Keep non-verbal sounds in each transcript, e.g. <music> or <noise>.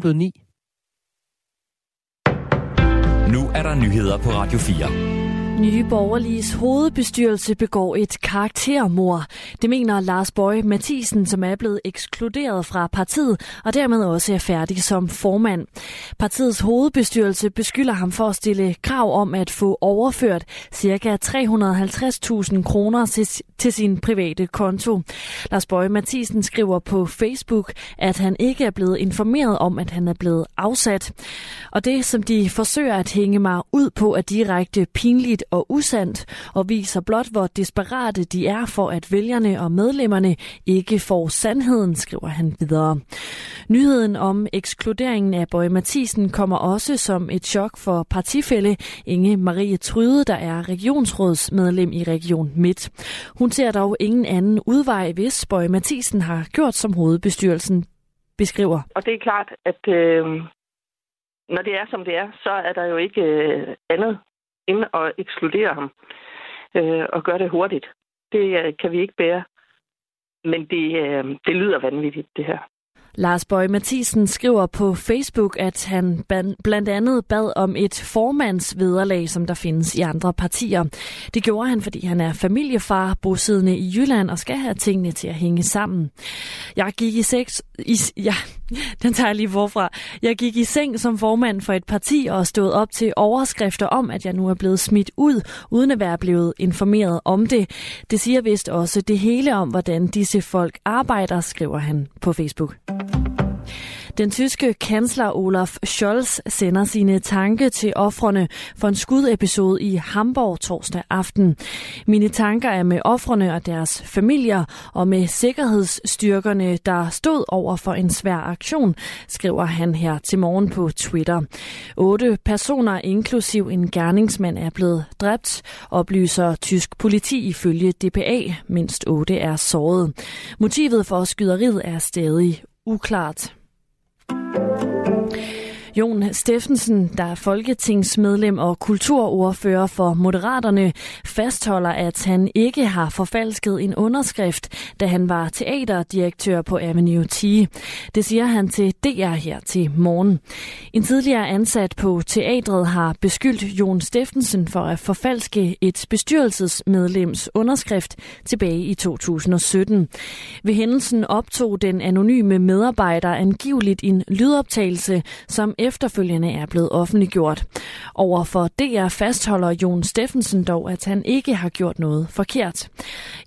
blevet 9. Nu er der nyheder på Radio 4. Nye Borgerliges hovedbestyrelse begår et karaktermord. Det mener Lars Bøje Mathisen, som er blevet ekskluderet fra partiet og dermed også er færdig som formand. Partiets hovedbestyrelse beskylder ham for at stille krav om at få overført ca. 350.000 kroner til, til sin private konto. Lars Bøje Mathisen skriver på Facebook, at han ikke er blevet informeret om, at han er blevet afsat. Og det, som de forsøger at hænge mig ud på, er direkte pinligt og usandt, og viser blot, hvor desperate de er for, at vælgerne og medlemmerne ikke får sandheden, skriver han videre. Nyheden om ekskluderingen af Bøje Mathisen kommer også som et chok for partifælle Inge Marie Tryde, der er regionsrådsmedlem i Region Midt. Hun ser dog ingen anden udvej, hvis Bøje Mathisen har gjort som hovedbestyrelsen beskriver. Og det er klart, at øh, når det er, som det er, så er der jo ikke øh, andet ind og ekskludere ham øh, og gøre det hurtigt. Det øh, kan vi ikke bære. Men det, øh, det lyder vanvittigt, det her. Lars Bøge Mathisen skriver på Facebook, at han blandt andet bad om et formandsvederlag, som der findes i andre partier. Det gjorde han, fordi han er familiefar, bosiddende i Jylland og skal have tingene til at hænge sammen. Jeg gik i seks, I, ja, <laughs> den tager jeg lige forfra. Jeg gik i seng som formand for et parti og stod op til overskrifter om, at jeg nu er blevet smidt ud, uden at være blevet informeret om det. Det siger vist også det hele om, hvordan disse folk arbejder, skriver han på Facebook. Den tyske kansler Olaf Scholz sender sine tanke til offrene for en skudepisode i Hamburg torsdag aften. Mine tanker er med offrene og deres familier og med sikkerhedsstyrkerne, der stod over for en svær aktion, skriver han her til morgen på Twitter. Otte personer, inklusiv en gerningsmand, er blevet dræbt, oplyser tysk politi ifølge DPA. Mindst otte er såret. Motivet for skyderiet er stadig uklart. Jon Steffensen, der er folketingsmedlem og kulturordfører for Moderaterne, fastholder, at han ikke har forfalsket en underskrift, da han var teaterdirektør på Avenue T. Det siger han til DR her til morgen. En tidligere ansat på teatret har beskyldt Jon Steffensen for at forfalske et bestyrelsesmedlems underskrift tilbage i 2017. Ved hændelsen optog den anonyme medarbejder angiveligt en lydoptagelse, som efterfølgende er blevet offentliggjort. Overfor DR fastholder Jon Steffensen dog, at han ikke har gjort noget forkert.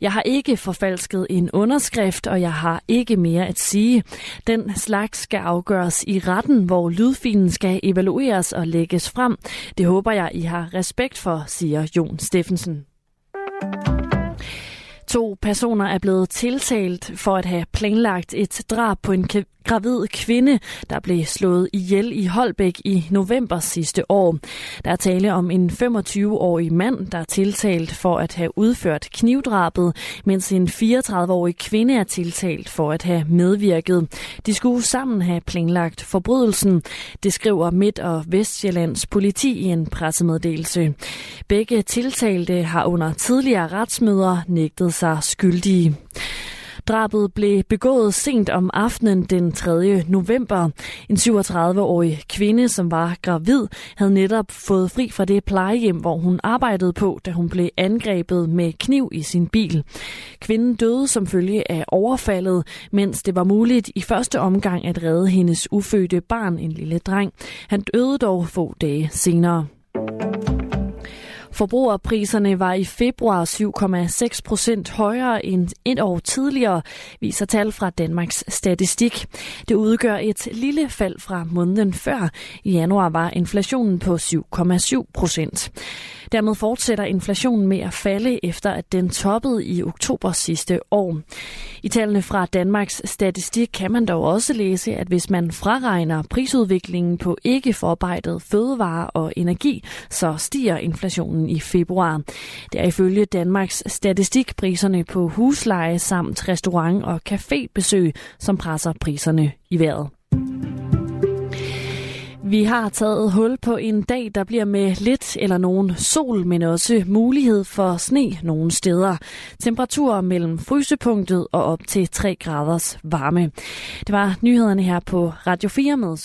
Jeg har ikke forfalsket en underskrift, og jeg har ikke mere at sige. Den slags skal afgøres i retten, hvor lydfilen skal evalueres og lægges frem. Det håber jeg, I har respekt for, siger Jon Steffensen. To personer er blevet tiltalt for at have planlagt et drab på en gravid kvinde, der blev slået ihjel i Holbæk i november sidste år. Der er tale om en 25-årig mand, der er tiltalt for at have udført knivdrabet, mens en 34-årig kvinde er tiltalt for at have medvirket. De skulle sammen have planlagt forbrydelsen. Det skriver Midt- og Vestjyllands politi i en pressemeddelelse. Begge tiltalte har under tidligere retsmøder nægtet sig skyldige. Drabet blev begået sent om aftenen den 3. november. En 37-årig kvinde, som var gravid, havde netop fået fri fra det plejehjem, hvor hun arbejdede på, da hun blev angrebet med kniv i sin bil. Kvinden døde som følge af overfaldet, mens det var muligt i første omgang at redde hendes ufødte barn, en lille dreng. Han døde dog få dage senere. Forbrugerpriserne var i februar 7,6 procent højere end et år tidligere, viser tal fra Danmarks Statistik. Det udgør et lille fald fra måneden før. I januar var inflationen på 7,7 procent. Dermed fortsætter inflationen med at falde efter, at den toppede i oktober sidste år. I tallene fra Danmarks Statistik kan man dog også læse, at hvis man fraregner prisudviklingen på ikke forarbejdet fødevarer og energi, så stiger inflationen i februar. Det er ifølge Danmarks Statistik priserne på husleje samt restaurant- og cafébesøg, som presser priserne i vejret. Vi har taget hul på en dag, der bliver med lidt eller nogen sol, men også mulighed for sne nogle steder. Temperaturer mellem frysepunktet og op til 3 graders varme. Det var nyhederne her på Radio 4 med